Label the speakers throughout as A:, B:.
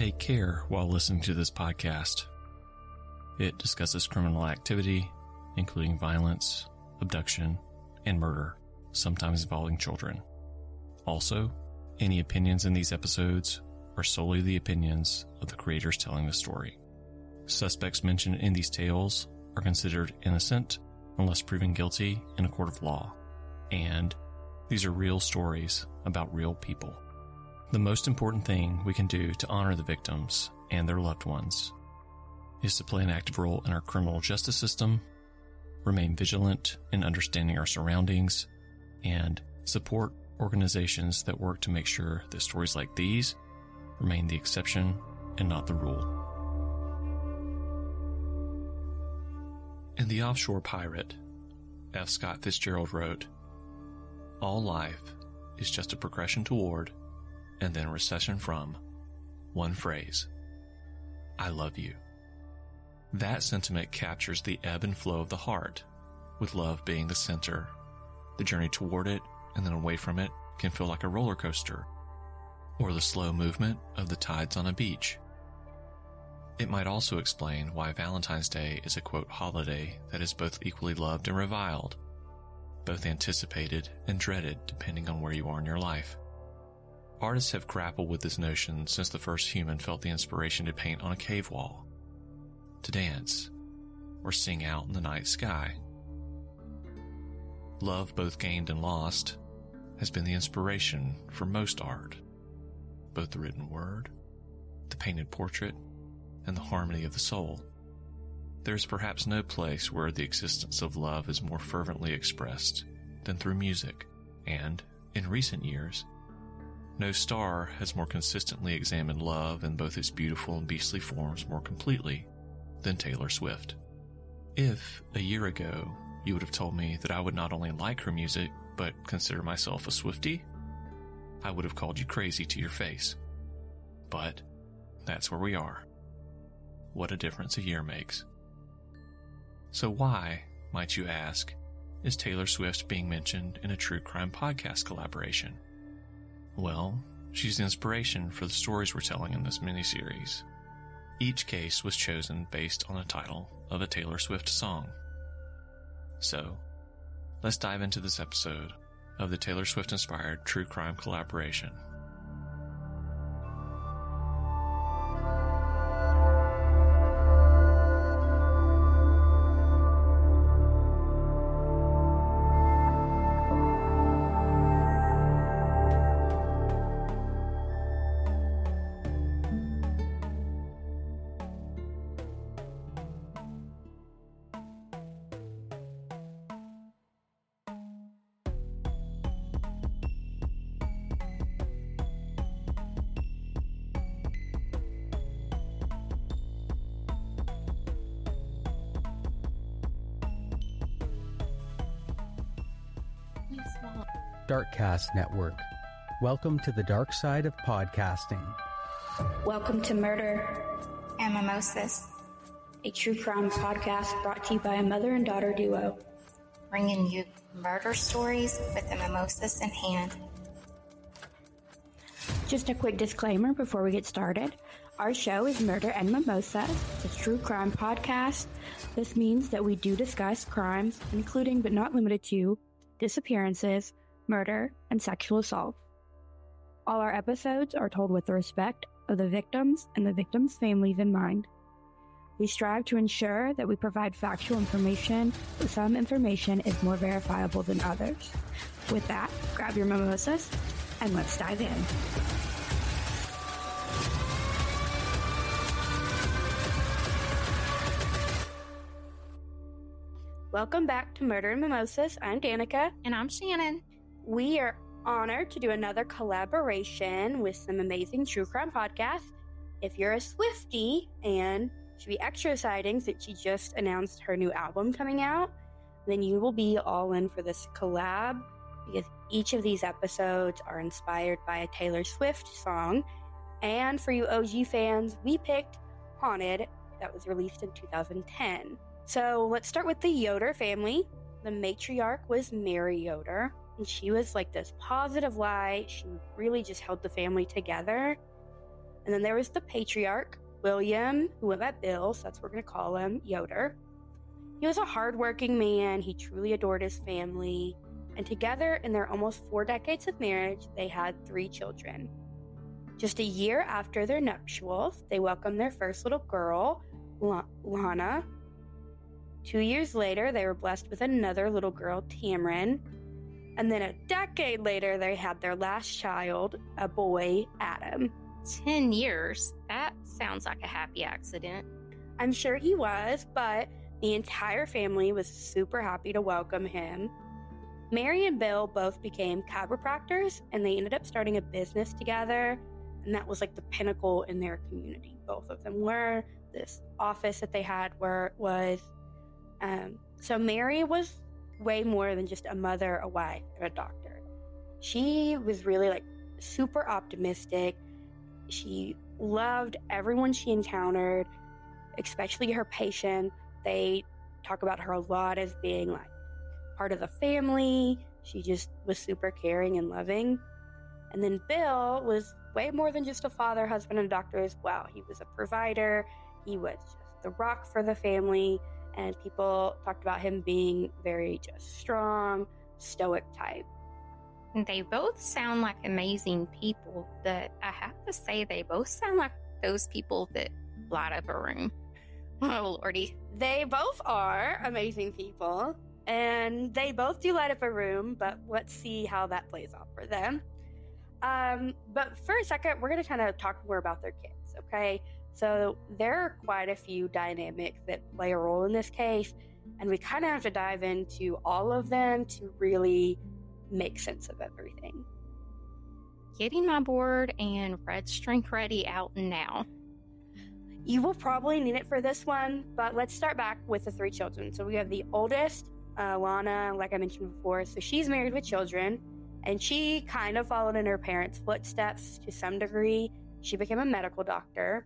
A: Take care while listening to this podcast. It discusses criminal activity, including violence, abduction, and murder, sometimes involving children. Also, any opinions in these episodes are solely the opinions of the creators telling the story. Suspects mentioned in these tales are considered innocent unless proven guilty in a court of law. And these are real stories about real people. The most important thing we can do to honor the victims and their loved ones is to play an active role in our criminal justice system, remain vigilant in understanding our surroundings, and support organizations that work to make sure that stories like these remain the exception and not the rule. In The Offshore Pirate, F. Scott Fitzgerald wrote, All life is just a progression toward and then recession from one phrase I love you. That sentiment captures the ebb and flow of the heart, with love being the center. The journey toward it and then away from it can feel like a roller coaster, or the slow movement of the tides on a beach. It might also explain why Valentine's Day is a quote holiday that is both equally loved and reviled, both anticipated and dreaded depending on where you are in your life. Artists have grappled with this notion since the first human felt the inspiration to paint on a cave wall, to dance, or sing out in the night sky. Love, both gained and lost, has been the inspiration for most art, both the written word, the painted portrait, and the harmony of the soul. There is perhaps no place where the existence of love is more fervently expressed than through music, and, in recent years, no star has more consistently examined love in both its beautiful and beastly forms more completely than Taylor Swift. If, a year ago, you would have told me that I would not only like her music, but consider myself a Swiftie, I would have called you crazy to your face. But that's where we are. What a difference a year makes. So, why, might you ask, is Taylor Swift being mentioned in a true crime podcast collaboration? Well, she's the inspiration for the stories we're telling in this miniseries. Each case was chosen based on the title of a Taylor Swift song. So, let's dive into this episode of the Taylor Swift inspired true crime collaboration.
B: Darkcast Network. Welcome to the dark side of podcasting.
C: Welcome to Murder and Mimosas, a true crime podcast brought to you by a mother and daughter duo.
D: Bringing you murder stories with the mimosas in hand.
C: Just a quick disclaimer before we get started. Our show is Murder and Mimosa. It's a true crime podcast. This means that we do discuss crimes, including but not limited to disappearances, murder, and sexual assault. All our episodes are told with the respect of the victims and the victims' families in mind. We strive to ensure that we provide factual information, but some information is more verifiable than others. With that, grab your mimosas and let's dive in. Welcome back to Murder and Mimosas. I'm Danica.
D: And I'm Shannon.
C: We are honored to do another collaboration with some amazing true crime podcasts. If you're a Swifty, and should be extra exciting since she just announced her new album coming out, then you will be all in for this collab because each of these episodes are inspired by a Taylor Swift song. And for you OG fans, we picked Haunted that was released in 2010. So let's start with the Yoder family. The matriarch was Mary Yoder, and she was like this positive light. She really just held the family together. And then there was the patriarch, William, who went by Bill, so that's what we're going to call him, Yoder. He was a hardworking man. He truly adored his family. And together, in their almost four decades of marriage, they had three children. Just a year after their nuptials, they welcomed their first little girl, Lana. Two years later, they were blessed with another little girl, Tamron. And then a decade later, they had their last child, a boy, Adam.
E: 10 years? That sounds like a happy accident.
C: I'm sure he was, but the entire family was super happy to welcome him. Mary and Bill both became chiropractors and they ended up starting a business together. And that was like the pinnacle in their community. Both of them were. This office that they had where it was. Um, so Mary was way more than just a mother, a wife, and a doctor. She was really like super optimistic. She loved everyone she encountered, especially her patient. They talk about her a lot as being like part of the family. She just was super caring and loving. And then Bill was way more than just a father, husband, and doctor as well. He was a provider, he was just the rock for the family. And people talked about him being very just strong, stoic type.
E: They both sound like amazing people, but I have to say, they both sound like those people that light up a room. Oh, Lordy.
C: They both are amazing people, and they both do light up a room, but let's see how that plays out for them. Um, but for a second, we're going to kind of talk more about their kids, okay? So there are quite a few dynamics that play a role in this case, and we kind of have to dive into all of them to really make sense of everything.
E: Getting my board and red strength ready out now.
C: You will probably need it for this one, but let's start back with the three children. So we have the oldest, uh, Lana, like I mentioned before. So she's married with children, and she kind of followed in her parents' footsteps to some degree. She became a medical doctor.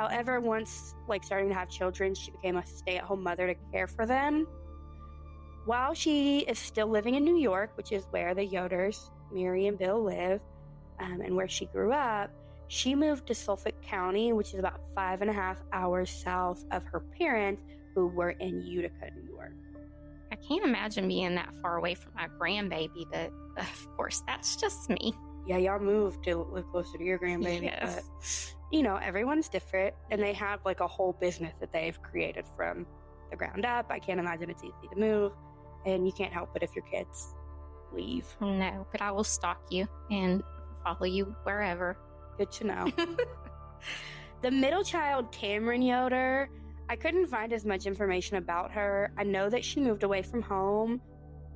C: However, once like starting to have children, she became a stay-at-home mother to care for them. While she is still living in New York, which is where the Yoders, Mary and Bill, live, um, and where she grew up, she moved to Suffolk County, which is about five and a half hours south of her parents, who were in Utica, New York.
E: I can't imagine being that far away from my grandbaby, but of course, that's just me.
C: Yeah, y'all moved to live closer to your grandbaby. Yes. You know, everyone's different, and they have like a whole business that they've created from the ground up. I can't imagine it's easy to move, and you can't help it if your kids leave.
E: No, but I will stalk you and follow you wherever.
C: Good to know. the middle child, Tamron Yoder, I couldn't find as much information about her. I know that she moved away from home.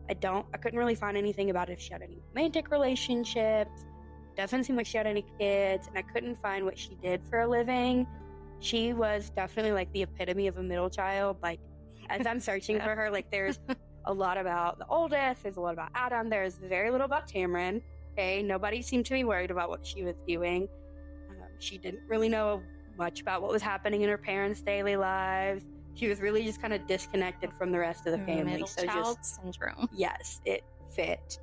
C: I don't, I couldn't really find anything about if she had any romantic relationships. Doesn't seem like she had any kids, and I couldn't find what she did for a living. She was definitely like the epitome of a middle child. Like, as I'm searching yeah. for her, like, there's a lot about the oldest, there's a lot about Adam, there's very little about Tamron. Okay, nobody seemed to be worried about what she was doing. Um, she didn't really know much about what was happening in her parents' daily lives. She was really just kind of disconnected from the rest of the family.
E: Middle so child just, syndrome.
C: Yes, it fit.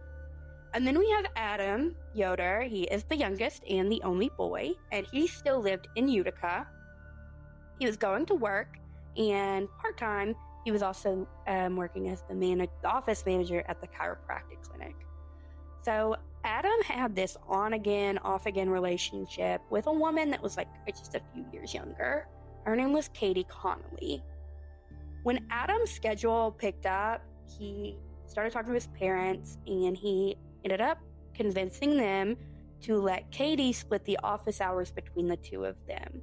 C: And then we have Adam Yoder. He is the youngest and the only boy, and he still lived in Utica. He was going to work, and part time, he was also um, working as the, man- the office manager at the chiropractic clinic. So Adam had this on again, off again relationship with a woman that was like just a few years younger. Her name was Katie Connolly. When Adam's schedule picked up, he started talking to his parents and he ended up convincing them to let Katie split the office hours between the two of them.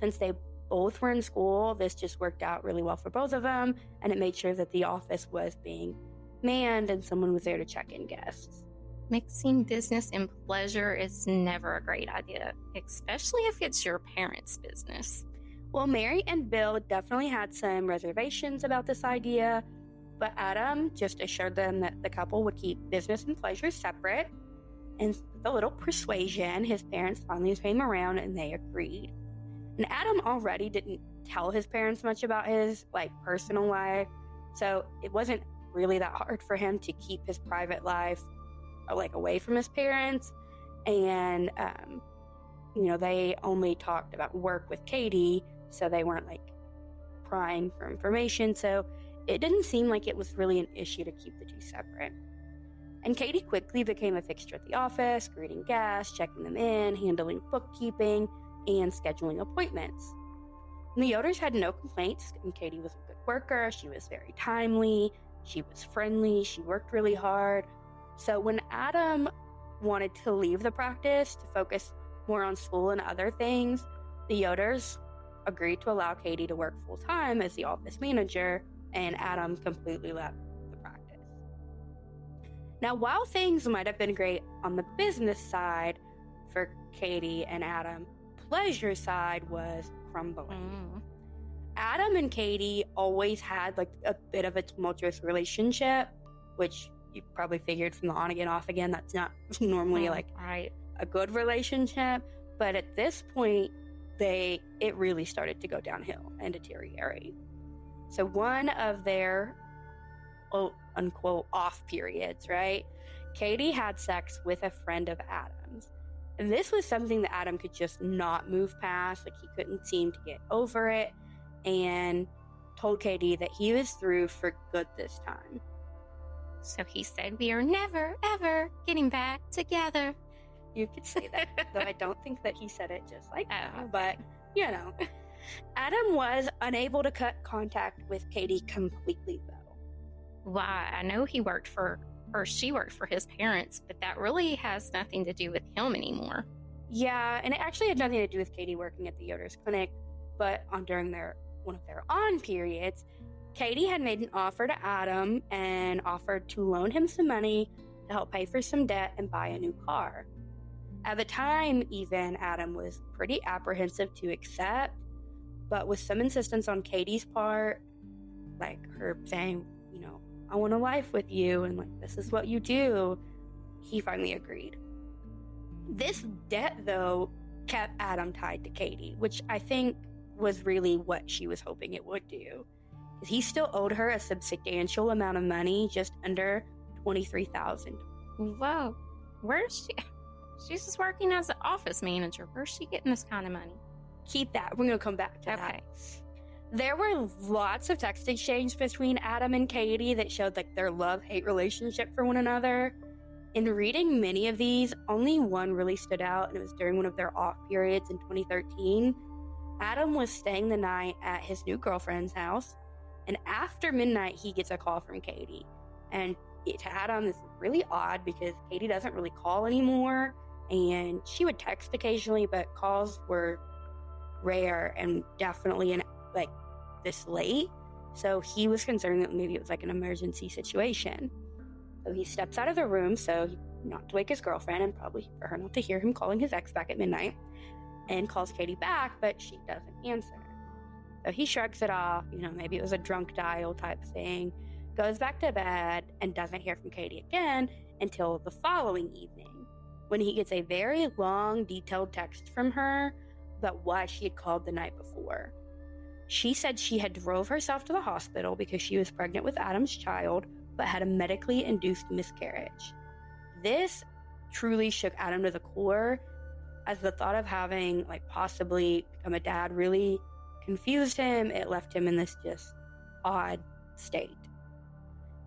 C: Since they both were in school, this just worked out really well for both of them and it made sure that the office was being manned and someone was there to check in guests.
E: Mixing business and pleasure is never a great idea, especially if it's your parents' business.
C: Well, Mary and Bill definitely had some reservations about this idea, but Adam just assured them that the couple would keep business and pleasure separate. And with a little persuasion, his parents finally came around and they agreed. And Adam already didn't tell his parents much about his like personal life, so it wasn't really that hard for him to keep his private life like away from his parents. And um, you know, they only talked about work with Katie, so they weren't like prying for information. So it didn't seem like it was really an issue to keep the two separate. And Katie quickly became a fixture at the office, greeting guests, checking them in, handling bookkeeping, and scheduling appointments. And the Yoders had no complaints, and Katie was a good worker. She was very timely, she was friendly, she worked really hard. So when Adam wanted to leave the practice to focus more on school and other things, the Yoders agreed to allow Katie to work full time as the office manager, and Adam completely left the practice. Now, while things might have been great on the business side for Katie and Adam, pleasure side was crumbling.
E: Mm.
C: Adam and Katie always had like a bit of a tumultuous relationship, which you probably figured from the on again, off again. That's not normally
E: Mm,
C: like
E: right.
C: a good relationship. But at this point, they it really started to go downhill and deteriorate. So one of their quote unquote off periods, right? Katie had sex with a friend of Adam's. And this was something that Adam could just not move past. Like he couldn't seem to get over it and told Katie that he was through for good this time.
E: So he said, We are never, ever getting back together.
C: You could say that, though I don't think that he said it just like that.
E: Oh,
C: But, you know, Adam was unable to cut contact with Katie completely, though.
E: Why? I know he worked for, or she worked for his parents, but that really has nothing to do with him anymore.
C: Yeah, and it actually had nothing to do with Katie working at the Yoder's clinic, but on during their one of their on periods, Katie had made an offer to Adam and offered to loan him some money to help pay for some debt and buy a new car. At the time, even Adam was pretty apprehensive to accept, but with some insistence on Katie's part, like her saying, you know, I want a life with you and like this is what you do, he finally agreed. This debt, though, kept Adam tied to Katie, which I think was really what she was hoping it would do. He still owed her a substantial amount of money, just under twenty-three thousand.
E: Whoa. Where's she? She's just working as an office manager. Where's she getting this kind of money?
C: Keep that. We're gonna come back to
E: Okay.
C: that. There were lots of text exchange between Adam and Katie that showed like their love-hate relationship for one another. In reading many of these, only one really stood out, and it was during one of their off periods in 2013. Adam was staying the night at his new girlfriend's house, and after midnight, he gets a call from Katie. And it, to Adam, this is really odd because Katie doesn't really call anymore, and she would text occasionally, but calls were rare and definitely in like this late. So he was concerned that maybe it was like an emergency situation. So he steps out of the room, so not to wake his girlfriend and probably for her not to hear him calling his ex back at midnight, and calls Katie back, but she doesn't answer. So he shrugs it off, you know, maybe it was a drunk dial type thing, goes back to bed, and doesn't hear from Katie again until the following evening, when he gets a very long, detailed text from her about why she had called the night before. She said she had drove herself to the hospital because she was pregnant with Adam's child, but had a medically induced miscarriage. This truly shook Adam to the core, as the thought of having like possibly become a dad really confused him. It left him in this just odd state.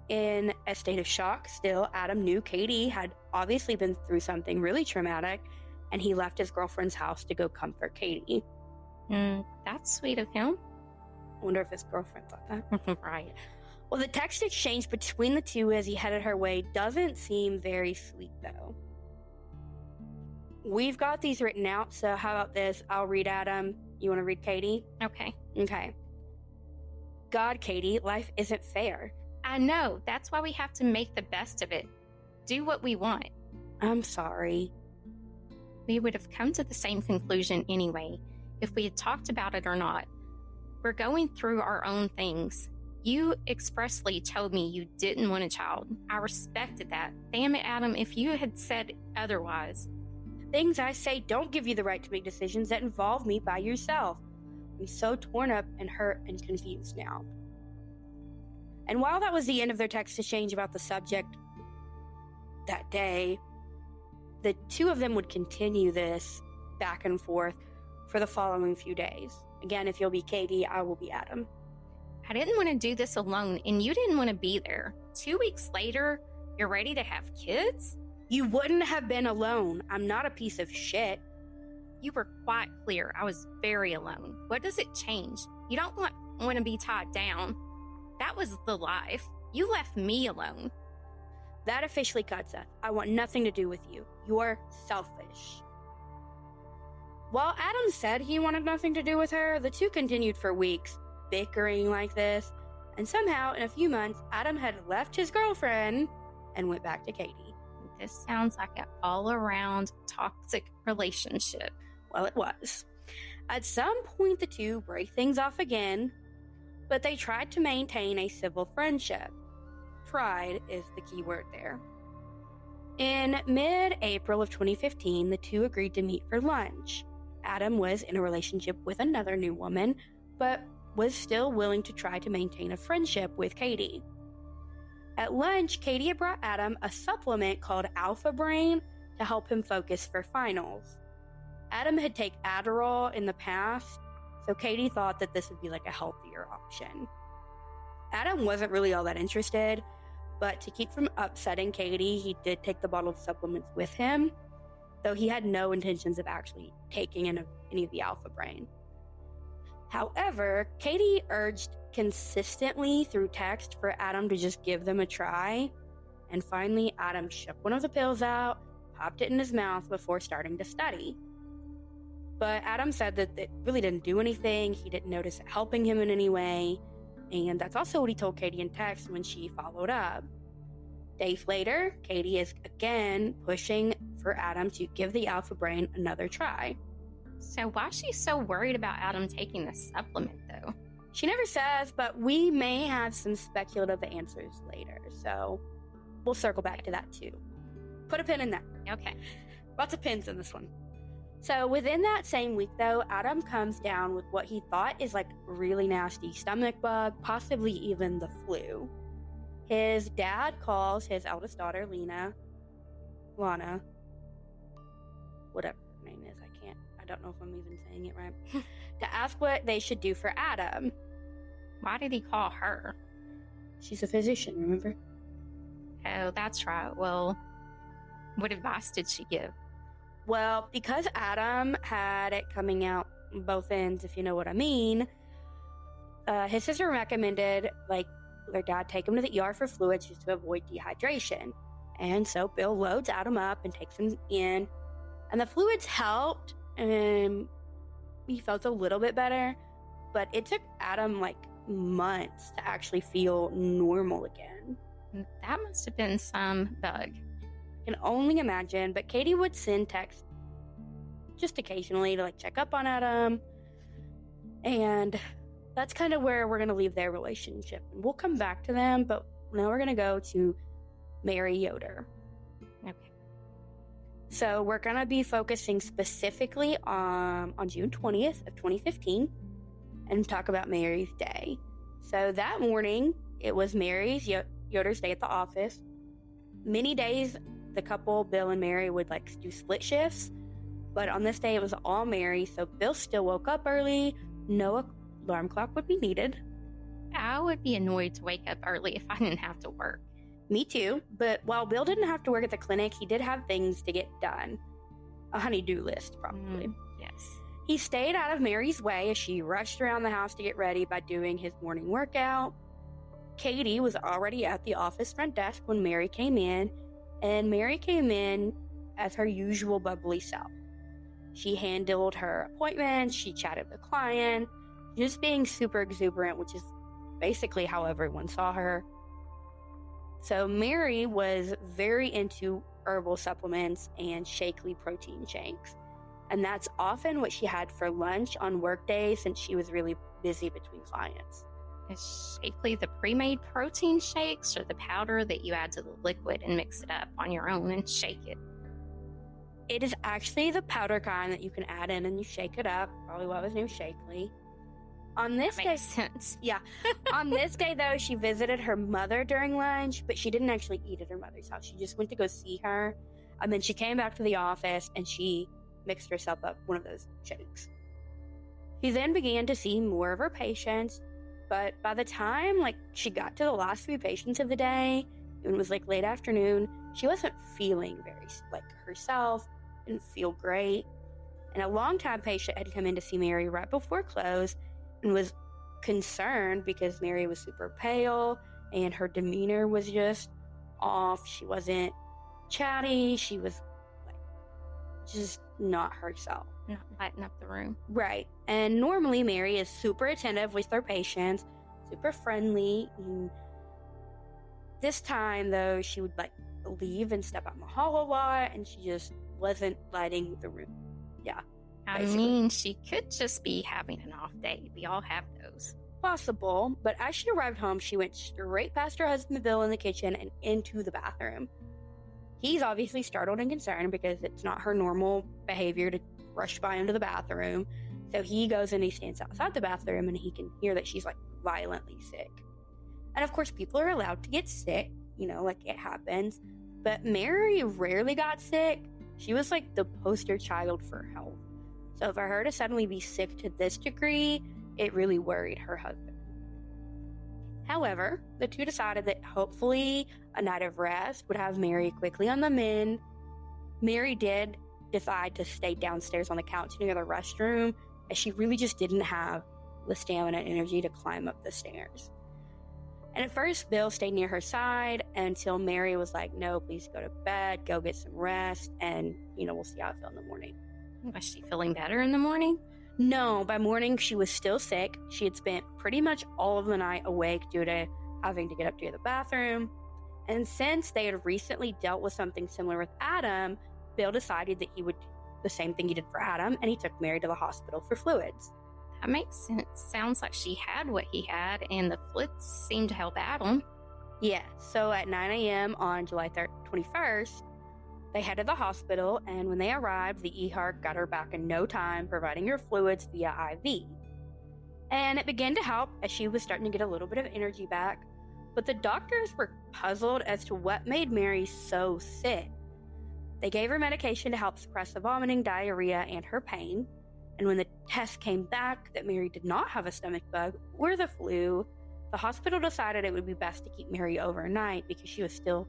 C: In a state of shock, still, Adam knew Katie had obviously been through something really traumatic, and he left his girlfriend's house to go comfort Katie.
E: Mm, that's sweet of him.
C: I wonder if his girlfriend thought that.
E: right.
C: Well, the text exchange between the two as he headed her way doesn't seem very sweet, though. We've got these written out, so how about this? I'll read Adam. You want to read Katie?
E: Okay.
C: Okay. God, Katie, life isn't fair.
E: I know. That's why we have to make the best of it. Do what we want.
C: I'm sorry.
E: We would have come to the same conclusion anyway, if we had talked about it or not. We're going through our own things. You expressly told me you didn't want a child. I respected that. Damn it, Adam, if you had said otherwise.
C: Things I say don't give you the right to make decisions that involve me by yourself. I'm so torn up and hurt and confused now. And while that was the end of their text exchange about the subject that day, the two of them would continue this back and forth for the following few days. Again, if you'll be Katie, I will be Adam.
E: I didn't want to do this alone, and you didn't want to be there. Two weeks later, you're ready to have kids?
C: You wouldn't have been alone. I'm not a piece of shit.
E: You were quite clear. I was very alone. What does it change? You don't want, want to be tied down. That was the life. You left me alone.
C: That officially cuts us. I want nothing to do with you. You're selfish. While Adam said he wanted nothing to do with her, the two continued for weeks, bickering like this, and somehow, in a few months, Adam had left his girlfriend and went back to Katie.
E: This sounds like an all around toxic relationship.
C: Well, it was. At some point, the two break things off again, but they tried to maintain a civil friendship. Tried is the key word there. In mid April of 2015, the two agreed to meet for lunch. Adam was in a relationship with another new woman, but was still willing to try to maintain a friendship with Katie. At lunch, Katie had brought Adam a supplement called Alpha Brain to help him focus for finals. Adam had taken Adderall in the past, so Katie thought that this would be like a healthier option. Adam wasn't really all that interested, but to keep from upsetting Katie, he did take the bottle of supplements with him, though he had no intentions of actually taking any of the Alpha Brain. However, Katie urged consistently through text for Adam to just give them a try, and finally, Adam shook one of the pills out, popped it in his mouth before starting to study. But Adam said that it really didn't do anything, he didn't notice it helping him in any way, and that's also what he told Katie in text when she followed up. Days later, Katie is again pushing for Adam to give the Alpha Brain another try.
E: So, why is she so worried about Adam taking the supplement, though?
C: She never says, but we may have some speculative answers later, so we'll circle back to that too. Put a pin in that.
E: Okay.
C: Lots of pins in this one. So, within that same week, though, Adam comes down with what he thought is like really nasty stomach bug, possibly even the flu. His dad calls his eldest daughter, Lena, Lana, whatever her name is, I can't, I don't know if I'm even saying it right, to ask what they should do for Adam.
E: Why did he call her?
C: She's a physician, remember?
E: Oh, that's right. Well, what advice did she give?
C: Well, because Adam had it coming out both ends, if you know what I mean, uh, his sister recommended, like, their dad take him to the ER for fluids just to avoid dehydration. And so Bill loads Adam up and takes him in. And the fluids helped, and he felt a little bit better. But it took Adam like months to actually feel normal again.
E: That must have been some bug.
C: Can only imagine, but Katie would send texts just occasionally to like check up on Adam. And that's kind of where we're going to leave their relationship. And we'll come back to them, but now we're going to go to Mary Yoder.
E: Okay.
C: So we're going to be focusing specifically on, on June 20th of 2015 and talk about Mary's day. So that morning, it was Mary's Yoder's day at the office. Many days, the couple, Bill and Mary, would like do split shifts. But on this day, it was all Mary. So Bill still woke up early. No alarm clock would be needed.
E: I would be annoyed to wake up early if I didn't have to work.
C: Me too. But while Bill didn't have to work at the clinic, he did have things to get done. A honey-do list, probably.
E: Mm, yes.
C: He stayed out of Mary's way as she rushed around the house to get ready by doing his morning workout. Katie was already at the office front desk when Mary came in, and Mary came in as her usual bubbly self. She handled her appointments, she chatted with clients, just being super exuberant, which is basically how everyone saw her. So, Mary was very into herbal supplements and shakely protein shakes. And that's often what she had for lunch on work days since she was really busy between clients.
E: Is shakely the pre made protein shakes or the powder that you add to the liquid and mix it up on your own and shake it?
C: It is actually the powder kind that you can add in and you shake it up. Probably why it was named Shakely. On this
E: That
C: day,
E: makes sense.
C: yeah. On this day, though, she visited her mother during lunch, but she didn't actually eat at her mother's house. She just went to go see her. And then she came back to the office and she mixed herself up one of those shakes. She then began to see more of her patients, but by the time like she got to the last few patients of the day, it was like late afternoon, she wasn't feeling very like herself, didn't feel great. And a longtime patient had come in to see Mary right before close and was concerned because Mary was super pale and her demeanor was just off. She wasn't chatty. She was like just not herself.
E: Not lighting up the room.
C: Right. And normally Mary is super attentive with her patients, super friendly. And this time though, she would like leave and step out in the hall a lot and she just wasn't lighting the room. Yeah.
E: I
C: Basically.
E: mean, she could just be having an off day. We all have those.
C: Possible, but as she arrived home, she went straight past her husband Bill in the kitchen and into the bathroom. He's obviously startled and concerned because it's not her normal behavior to rush by into the bathroom. So he goes and he stands outside the bathroom and he can hear that she's like violently sick. And of course, people are allowed to get sick, you know, like it happens. But Mary rarely got sick. She was like the poster child for health. So for her to suddenly be sick to this degree, it really worried her husband. However, the two decided that hopefully a night of rest would have Mary quickly on the mend. Mary did decide to stay downstairs on the couch near the restroom, as she really just didn't have the stamina and energy to climb up the stairs. And at first, Bill stayed near her side until Mary was like, No, please go to bed, go get some rest, and, you know, we'll see how I feel in the morning.
E: Was she feeling better in the morning?
C: No, by morning she was still sick. She had spent pretty much all of the night awake due to having to get up to the bathroom. And since they had recently dealt with something similar with Adam, Bill decided that he would do the same thing he did for Adam and he took Mary to the hospital for fluids.
E: That makes sense. Sounds like she had what he had, and the fluids seemed to help Adam.
C: Yeah, so at 9 a.m. on July 3rd, 21st, they headed to the hospital, and when they arrived, the EHARC got her back in no time, providing her fluids via IV. And it began to help as she was starting to get a little bit of energy back, but the doctors were puzzled as to what made Mary so sick. They gave her medication to help suppress the vomiting, diarrhea, and her pain. And when the test came back that Mary did not have a stomach bug or the flu, the hospital decided it would be best to keep Mary overnight because she was still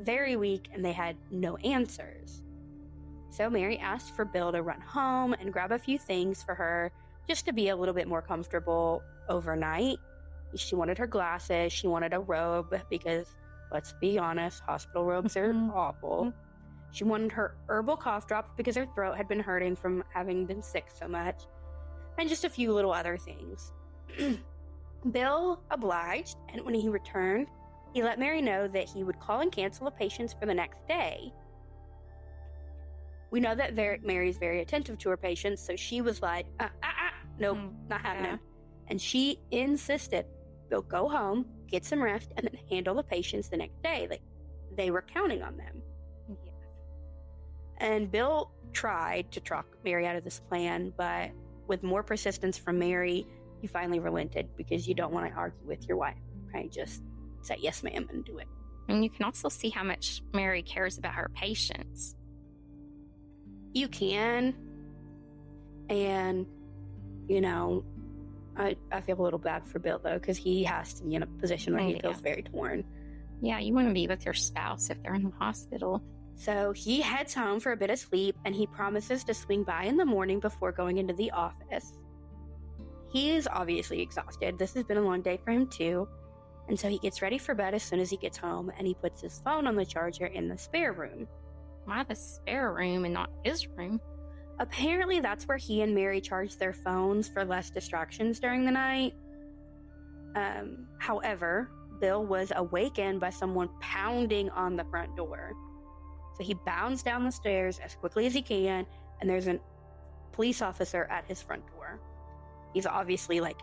C: very weak and they had no answers. So Mary asked for Bill to run home and grab a few things for her just to be a little bit more comfortable overnight. She wanted her glasses, she wanted a robe because let's be honest, hospital robes are
E: Mhm.
C: awful. She wanted her herbal cough drops because her throat had been hurting from having been sick so much, and just a few little other things. Bill obliged, and when he returned, he let Mary know that he would call and cancel the patients for the next day. We know that Ver- Mary's very attentive to her patients, so she was like, uh, ah, ah, nope,
E: Mm,
C: not happening.
E: yeah.
C: And she insisted Bill go home, get some rest, and then handle the patients the next day. Like they were counting on them. And Bill tried to talk Mary out of this plan, but with more persistence from Mary, he finally relented because you don't want to argue with your wife. Right? Just say yes, ma'am, and do it.
E: And you can also see how much Mary cares about her patients.
C: You can, and you know, I I feel a little bad for Bill though because he has to be in a position where he feels very torn.
E: Yeah, you want to be with your spouse if they're in the hospital.
C: So he heads home for a bit of sleep and he promises to swing by in the morning before going into the office. He is obviously exhausted. This has been a long day for him too. And so he gets ready for bed as soon as he gets home and he puts his phone on the charger in the spare room.
E: Why the spare room and not his room?
C: Apparently, that's where he and Mary charge their phones for less distractions during the night. Um, however, Bill was awakened by someone pounding on the front door. So he bounds down the stairs as quickly as he can, and there's a police officer at his front door. He's obviously like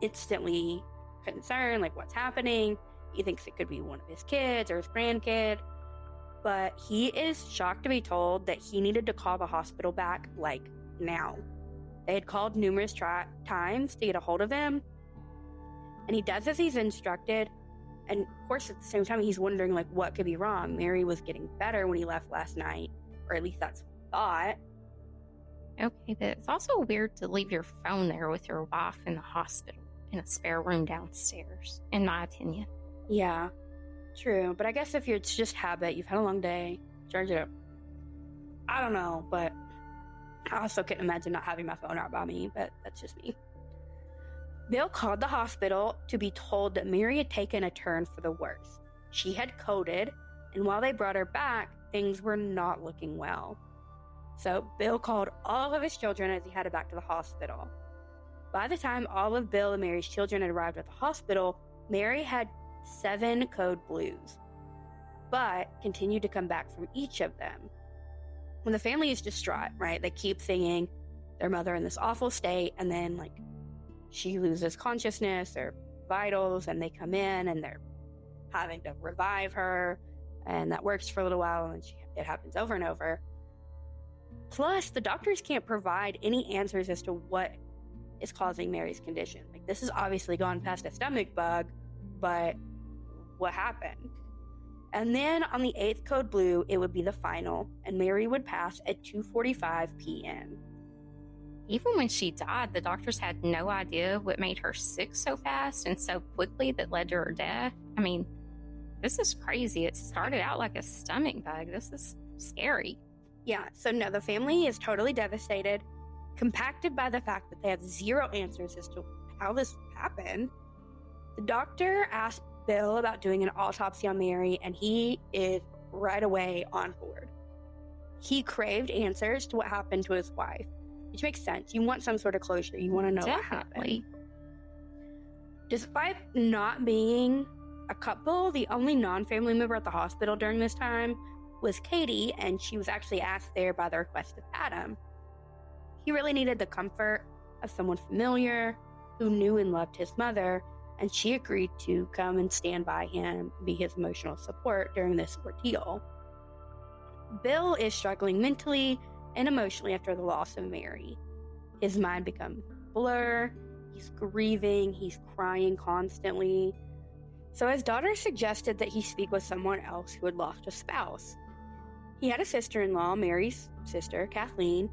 C: instantly concerned, like what's happening. He thinks it could be one of his kids or his grandkid but he is shocked to be told that he needed to call the hospital back like now. They had called numerous tri- times to get a hold of him, and he does as he's instructed. And of course, at the same time, he's wondering like what could be wrong. Mary was getting better when he left last night, or at least that's what he thought.
E: Okay, but it's also weird to leave your phone there with your wife in the hospital in a spare room downstairs, in my opinion.
C: Yeah, true. But I guess if you're, it's just habit, you've had a long day, charge it up. I don't know, but I also couldn't imagine not having my phone out by me, but that's just me. Bill called the hospital to be told that Mary had taken a turn for the worse. She had coded, and while they brought her back, things were not looking well. So Bill called all of his children as he headed back to the hospital. By the time all of Bill and Mary's children had arrived at the hospital, Mary had seven code blues, but continued to come back from each of them. When the family is distraught, right, they keep seeing their mother in this awful state, and then, like, she loses consciousness or vitals, and they come in and they're having to revive her, and that works for a little while, and she, it happens over and over. Plus, the doctors can't provide any answers as to what is causing Mary's condition. Like, this has obviously gone past a stomach bug, but what happened? And then on the eighth code blue, it would be the final, and Mary would pass at 2:45 p.m.
E: Even when she died, the doctors had no idea what made her sick so fast and so quickly that led to her death. I mean, this is crazy. It started out like a stomach bug. This is scary.
C: Yeah, so no, the family is totally devastated, compacted by the fact that they have zero answers as to how this happened. The doctor asked Bill about doing an autopsy on Mary, and he is right away on board. He craved answers to what happened to his wife, which makes sense. You want some sort of closure. You want to know what happened.
E: Definitely.
C: Despite not being a couple, the only non family member at the hospital during this time was Katie, and she was actually asked there by the request of Adam. He really needed the comfort of someone familiar who knew and loved his mother, and she agreed to come and stand by him, be his emotional support during this ordeal. Bill is struggling mentally and emotionally after the loss of Mary. His mind becomes blur, he's grieving, he's crying constantly. So his daughter suggested that he speak with someone else who had lost a spouse. He had a sister in law, Mary's sister, Kathleen,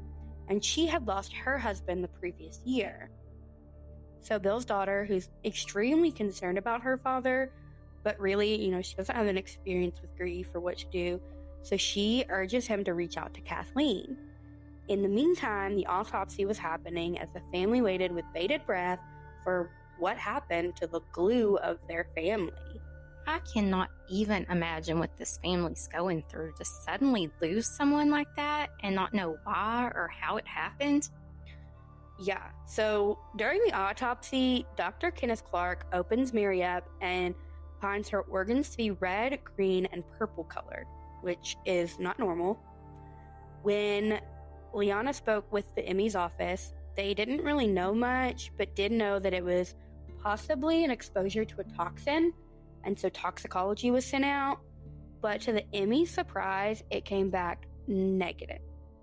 C: and she had lost her husband the previous year. So Bill's daughter, who's extremely concerned about her father, but really, you know, she doesn't have an experience with grief or what to do, so she urges him to reach out to Kathleen. In the meantime, the autopsy was happening as the family waited with bated breath for what happened to the glue of their family.
E: I cannot even imagine what this family's going through to suddenly lose someone like that and not know why or how it happened.
C: Yeah, so during the autopsy, Dr. Kenneth Clark opens Mary up and finds her organs to be red, green, and purple colored, which is not normal. When Liana spoke with the ME's office, they didn't really know much, but did know that it was possibly an exposure to a toxin, and so toxicology was sent out. But to the ME's surprise, it came back negative.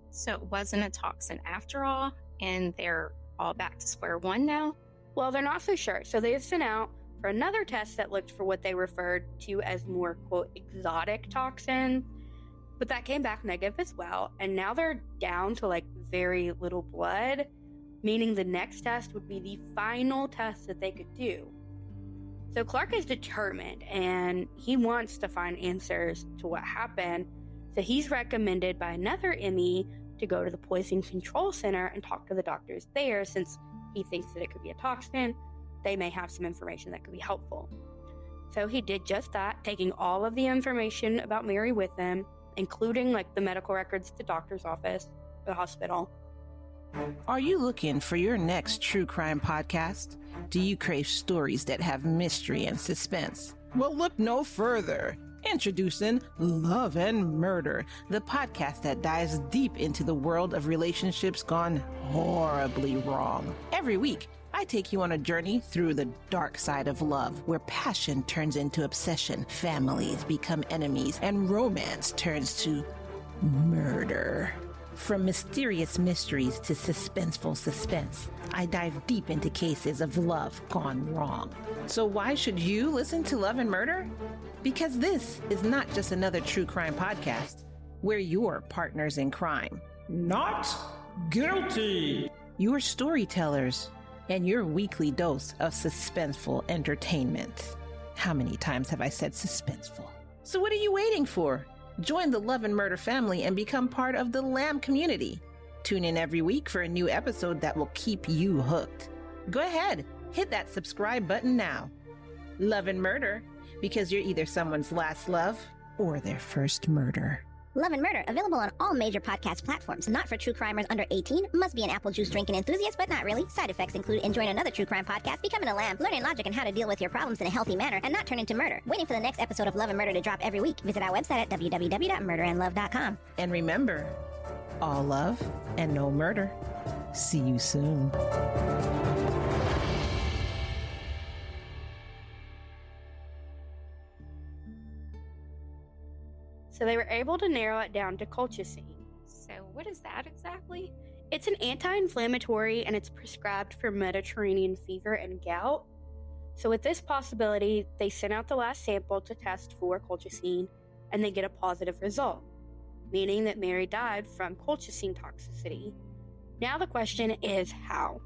E: So it wasn't a toxin after all, and they're all back to square one now.
C: Well, they're not so sure, so they have sent out for another test that looked for what they referred to as more quote exotic toxins. But that came back negative as well, and now they're down to like very little blood, meaning the next test would be the final test that they could do. So Clark is determined and he wants to find answers to what happened. So he's recommended by another ME to go to the Poison Control Center and talk to the doctors there since he thinks that it could be a toxin. They may have some information that could be helpful. So he did just that, taking all of the information about Mary with him, including like the medical records the doctor's office, the hospital.
F: Are you looking for your next true crime podcast? Do you crave stories that have mystery and suspense? Well, look no further. Introducing Love and Murder, the podcast that dives deep into the world of relationships gone horribly wrong. Every week, I take you on a journey through the dark side of love, where passion turns into obsession, families become enemies, and romance turns to murder. From mysterious mysteries to suspenseful suspense, I dive deep into cases of love gone wrong. So, why should you listen to Love and Murder? Because this is not just another true crime podcast. We're your partners in crime, not
G: Guilty!
F: Your storytellers and your weekly dose of suspenseful entertainment. How many times have I said suspenseful? So, what are you waiting for? Join the Love and Murder family and become part of the Lamb community. Tune in every week for a new episode that will keep you hooked. Go ahead, hit that subscribe button now. Love and Murder, because you're either someone's last love or their first murder.
H: Love and Murder, available on all major podcast platforms. Not for true crimers under 18. Must be an apple juice drinking enthusiast, but not really. Side effects include enjoying another true crime podcast, becoming a lamb, learning logic and how to deal with your problems in a healthy manner, and not turn into murder. Waiting for the next episode of Love and Murder to drop every week. Visit our website at www.murderandlove.com.
F: And remember, all love and no murder. See you soon.
C: So they were able to narrow it down to colchicine.
E: So, what is that exactly?
C: It's an anti inflammatory and it's prescribed for Mediterranean fever and gout. So, with this possibility, they sent out the last sample to test for colchicine and they get a positive result, meaning that Mary died from colchicine toxicity. Now, the question is how?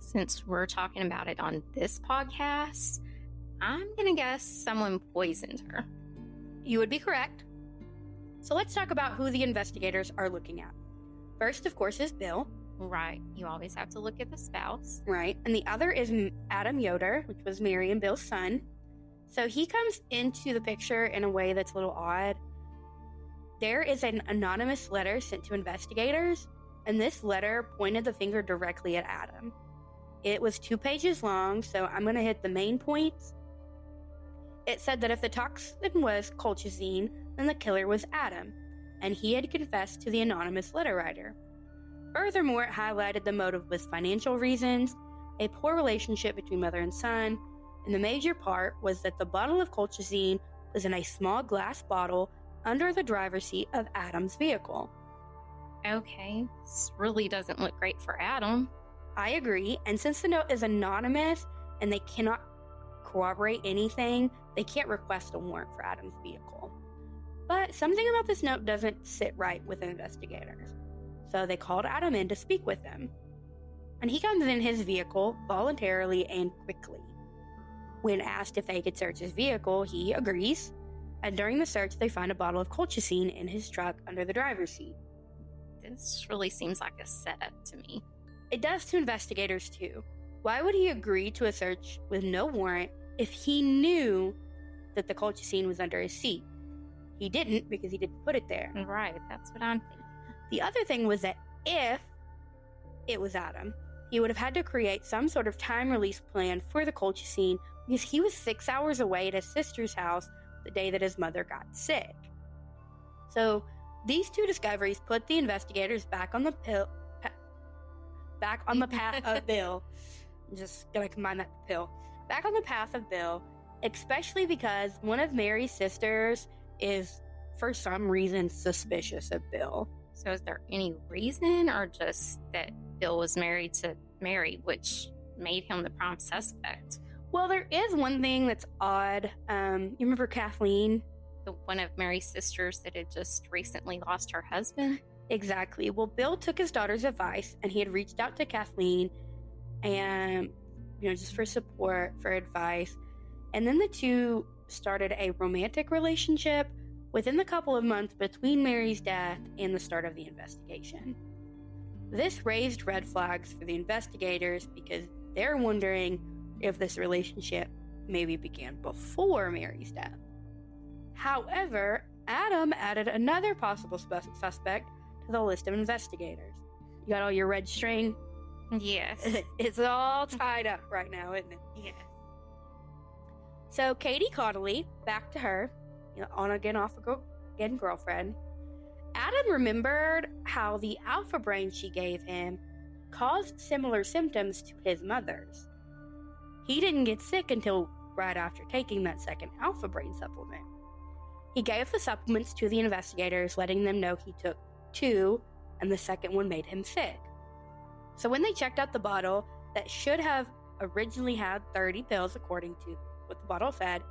E: Since we're talking about it on this podcast, I'm going to guess someone poisoned her.
C: You would be correct. So let's talk about who the investigators are looking at. First, of course, is Bill.
E: Right. You always have to look at the spouse.
C: Right. And the other is Adam Yoder, which was Mary and Bill's son. So he comes into the picture in a way that's a little odd. There is an anonymous letter sent to investigators, and this letter pointed the finger directly at Adam. It was two pages long, so I'm going to hit the main points. It said that if the toxin was colchicine, then the killer was Adam, and he had confessed to the anonymous letter writer. Furthermore, it highlighted the motive was financial reasons, a poor relationship between mother and son, and the major part was that the bottle of colchicine was in a small glass bottle under the driver's seat of Adam's vehicle.
E: Okay, this really doesn't look great for Adam.
C: I agree, and since the note is anonymous and they cannot corroborate anything, they can't request a warrant for Adam's vehicle. But something about this note doesn't sit right with investigators. So they called Adam in to speak with them. And he comes in his vehicle voluntarily and quickly. When asked if they could search his vehicle, he agrees. And during the search, they find a bottle of colchicine in his truck under the driver's seat.
E: This really seems like a setup to me.
C: It does to investigators too. Why would he agree to a search with no warrant if he knew that the colchicine was under his seat? He didn't because he didn't put it there.
E: Right, that's what I'm thinking.
C: The other thing was that if it was Adam, he would have had to create some sort of time release plan for the colchicine because he was six hours away at his sister's house the day that his mother got sick. So these two discoveries put the investigators back on the pill, pa- back on the path of Bill. I'm just gonna combine that pill. Back on the path of Bill, especially because one of Mary's sisters is, for some reason, suspicious of Bill.
E: So, is there any reason, or just that Bill was married to Mary, which made him the prime suspect?
C: Well, there is one thing that's odd. Um, you remember Kathleen?
E: The one of Mary's sisters that had just recently lost her husband?
C: Exactly. Well, Bill took his daughter's advice and he had reached out to Kathleen and, you know, just for support, for advice. And then the two started a romantic relationship within the couple of months between Mary's death and the start of the investigation. This raised red flags for the investigators because they're wondering if this relationship maybe began before Mary's death. However, Adam added another possible spe- suspect to the list of investigators. You got all your red string?
E: Yes.
C: it's all tied up right now, isn't it?
E: yes.
C: So Katie Connolly, back to her, you know, on again, off again girlfriend. Adam remembered how the alpha brain she gave him caused similar symptoms to his mother's. He didn't get sick until right after taking that second alpha brain supplement. He gave the supplements to the investigators, letting them know he took two, and the second one made him sick. So when they checked out the bottle that should have originally had 30 pills, according to what the bottle said,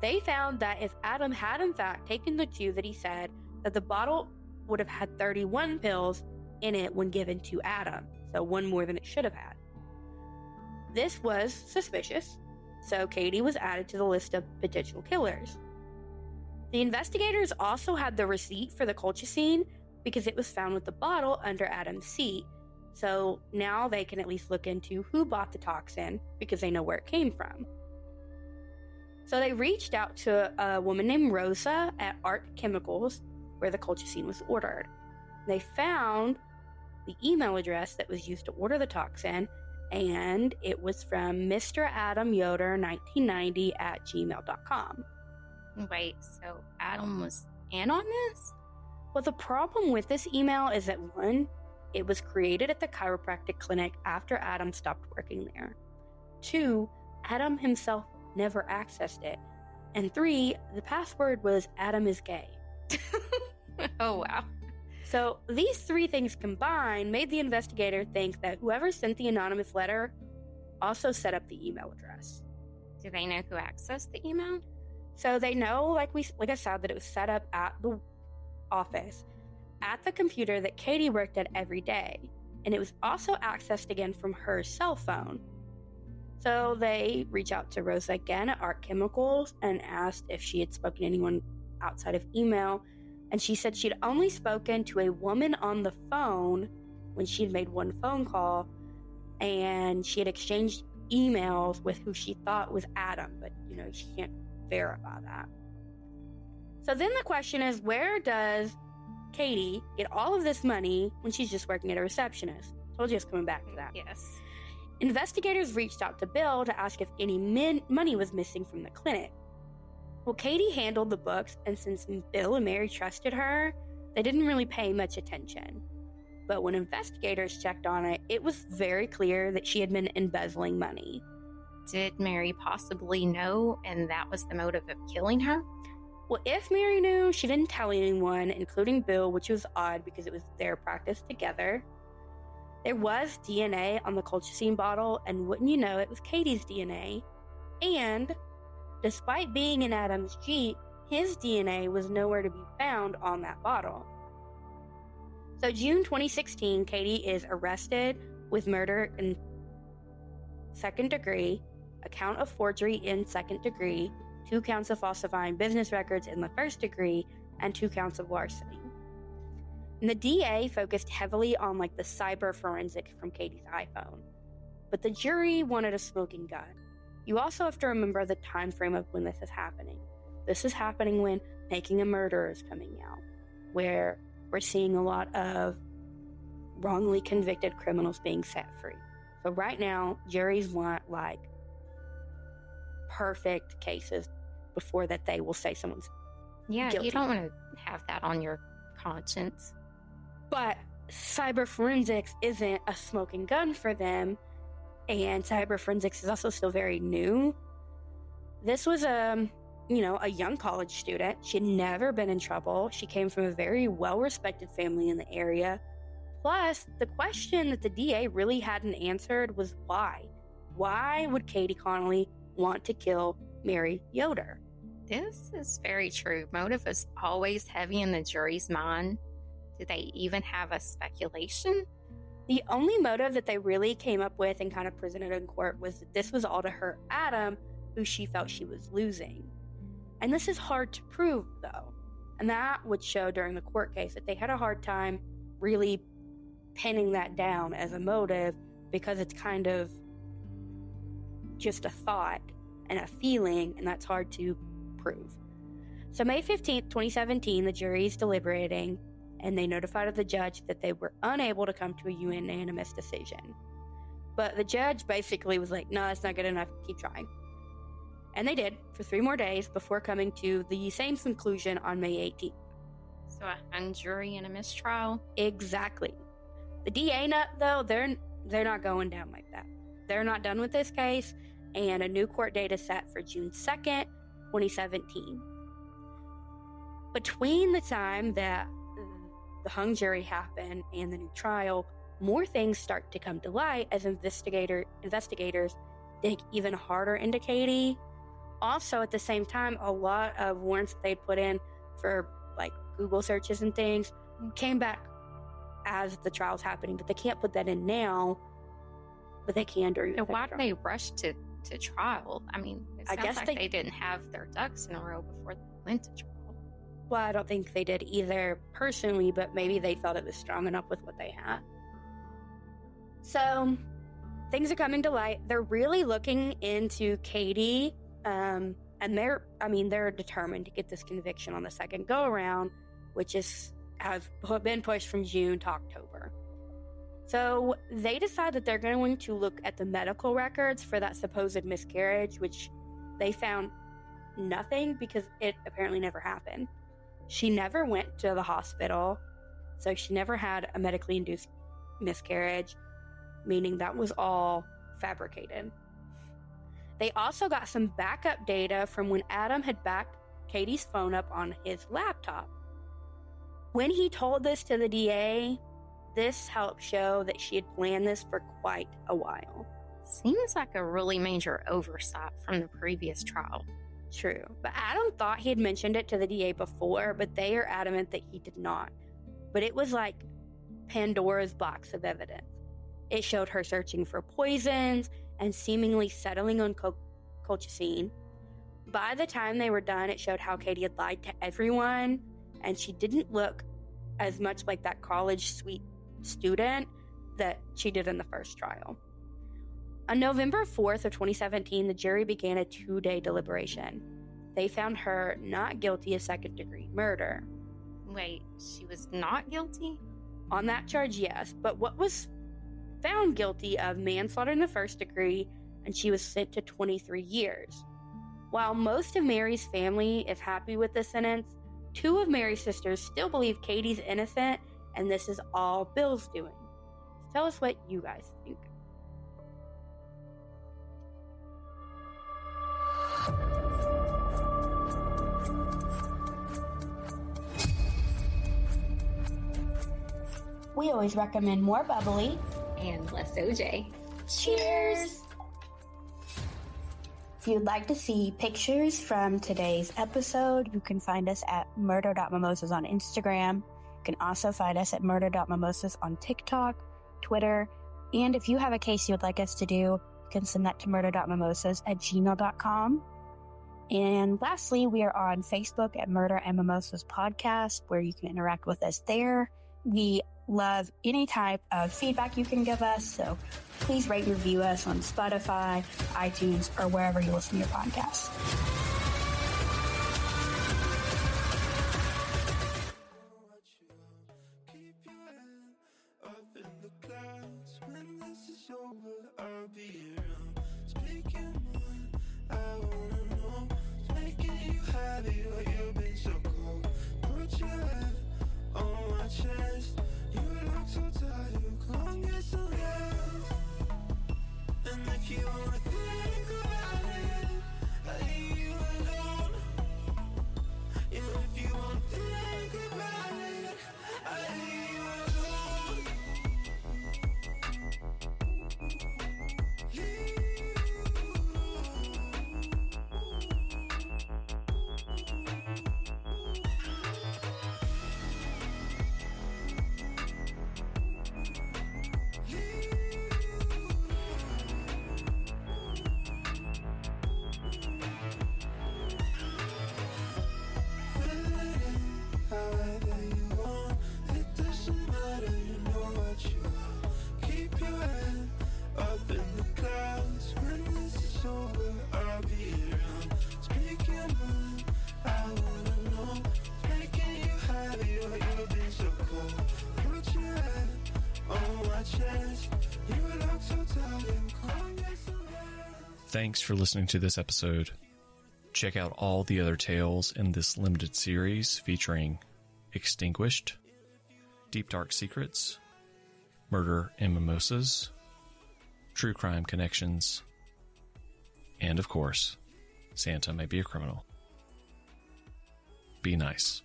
C: they found that if Adam had in fact taken the two that he said, that the bottle would have had 31 pills in it when given to Adam, so one more than it should have had. This was suspicious, so Katie was added to the list of potential killers. The investigators also had the receipt for the colchicine because it was found with the bottle under Adam's seat, so now they can at least look into who bought the toxin because they know where it came from. So they reached out to a woman named Rosa at Art Chemicals, where the colchicine was ordered. They found the email address that was used to order the toxin, and it was from Mr. Adam Yoder 1990 at gmail.com.
E: Wait, so Adam was in on this?
C: Well, the problem with this email is that one, it was created at the chiropractic clinic after Adam stopped working there. Two, Adam himself never accessed it. And three, the password was Adam is gay.
E: oh, wow.
C: So these three things combined made the investigator think that whoever sent the anonymous letter also set up the email address.
E: Do they know who accessed the email?
C: So they know, like we, like I said, that it was set up at the office, at the computer that Katie worked at every day, and it was also accessed again from her cell phone. So they reach out to Rosa again at Art Chemicals and asked if she had spoken to anyone outside of email, and she said she'd only spoken to a woman on the phone when she had made one phone call, and she had exchanged emails with who she thought was Adam, but you know she can't verify that. So then the question is where does Katie get all of this money when she's just working at a receptionist? Told you it's coming back to that.
E: Yes.
C: Investigators reached out to Bill to ask if any min- money was missing from the clinic. Well, Katie handled the books, and since Bill and Mary trusted her, they didn't really pay much attention. But when investigators checked on it, it was very clear that she had been embezzling money.
E: Did Mary possibly know, and that was the motive of killing her?
C: Well, if Mary knew, she didn't tell anyone, including Bill, which was odd because it was their practice together. There was DNA on the colchicine bottle, and wouldn't you know, it was Katie's DNA. And despite being in Adam's Jeep, his DNA was nowhere to be found on that bottle. So, June 2016, Katie is arrested with murder in second degree, a count of forgery in second degree, two counts of falsifying business records in the first degree, and two counts of larceny. And the DA focused heavily on like the cyber forensic from Katie's iPhone, but the jury wanted a smoking gun. You also have to remember the time frame of when this is happening. This is happening when Making a Murderer is coming out, where we're seeing a lot of wrongly convicted criminals being set free. So right now, juries want like perfect cases before that they will say someone's
E: Yeah,
C: Guilty.
E: you don't want to have that on your conscience.
C: But cyber forensics isn't a smoking gun for them, and cyber forensics is also still very new. This was a, you know, a young college student. She had never been in trouble. She came from a very well-respected family in the area. Plus, the question that the DA really hadn't answered was why? Why would Katie Connolly want to kill Mary Yoder?
E: This is very true. Motive is always heavy in the jury's mind. Do they even have a speculation?
C: The only motive that they really came up with and kind of presented in court was that this was all to hurt Adam, who she felt she was losing. And this is hard to prove, though. And that would show during the court case that they had a hard time really pinning that down as a motive because it's kind of just a thought and a feeling, and that's hard to prove. So, May 15th, 2017, the jury is deliberating and they notified the judge that they were unable to come to a unanimous decision. But the judge basically was like, no, that's not good enough, keep trying. And they did for three more days before coming to the same conclusion on May 18th.
E: So a hung jury and a mistrial?
C: Exactly. The DA nut though, they're they're not going down like that. They're not done with this case, and a new court date is set for June 2nd, 2017. Between the time that the hung jury happened and the new trial, more things start to come to light as investigator investigators dig even harder into Katie. Also, at the same time, a lot of warrants they'd put in for like Google searches and things came back as the trial's happening, but they can't put that in now. But they can during. The
E: why did they rush to, to trial? I mean, it
C: I guess
E: like
C: they-
E: they, didn't have their ducks in a row before they went to trial.
C: Well, I don't think they did either personally, but maybe they felt it was strong enough with what they had. So things are coming to light. They're really looking into Katie, um, and they're, I mean, they're determined to get this conviction on the second go around, which is has been pushed from June to October. So they decide that they're going to look at the medical records for that supposed miscarriage, which they found nothing because it apparently never happened. She never went to the hospital, so she never had a medically induced miscarriage, meaning that was all fabricated. They also got some backup data from when Adam had backed Katie's phone up on his laptop. When he told this to the DA, this helped show that she had planned this for quite a while.
E: Seems like a really major oversight from the previous trial.
C: True. But Adam thought he had mentioned it to the DA before, but they are adamant that he did not. But it was like Pandora's box of evidence. It showed her searching for poisons and seemingly settling on col- colchicine. By the time they were done, it showed how Katie had lied to everyone, and she didn't look as much like that college sweet student that she did in the first trial. On November 4th of 2017, the jury began a two-day deliberation. They found her not guilty of second-degree murder.
E: Wait, she was not guilty?
C: On that charge, yes, but what was found guilty of manslaughter in the first degree, and she was sent to 23 years. While most of Mary's family is happy with the sentence, two of Mary's sisters still believe Katie's innocent, and this is all Bill's doing. So tell us what you guys think. We always recommend more bubbly.
E: And less OJ.
C: Cheers! If you'd like to see pictures from today's episode, you can find us at murder.mimosas on Instagram. You can also find us at murder.mimosas on TikTok, Twitter, and if you have a case you would like us to do, you can send that to murder.mimosas at gmail.com. And lastly, we are on Facebook at Murder and Mimosas Podcast, where you can interact with us there. We love any type of feedback you can give us, so please rate and review us on Spotify, iTunes, or wherever you listen to your podcasts.
A: Thanks for listening to this episode. Check out all the other tales in this limited series featuring Extinguished, Deep Dark Secrets, Murder and Mimosas, True Crime Connections, and of course, Santa May Be a Criminal. Be nice.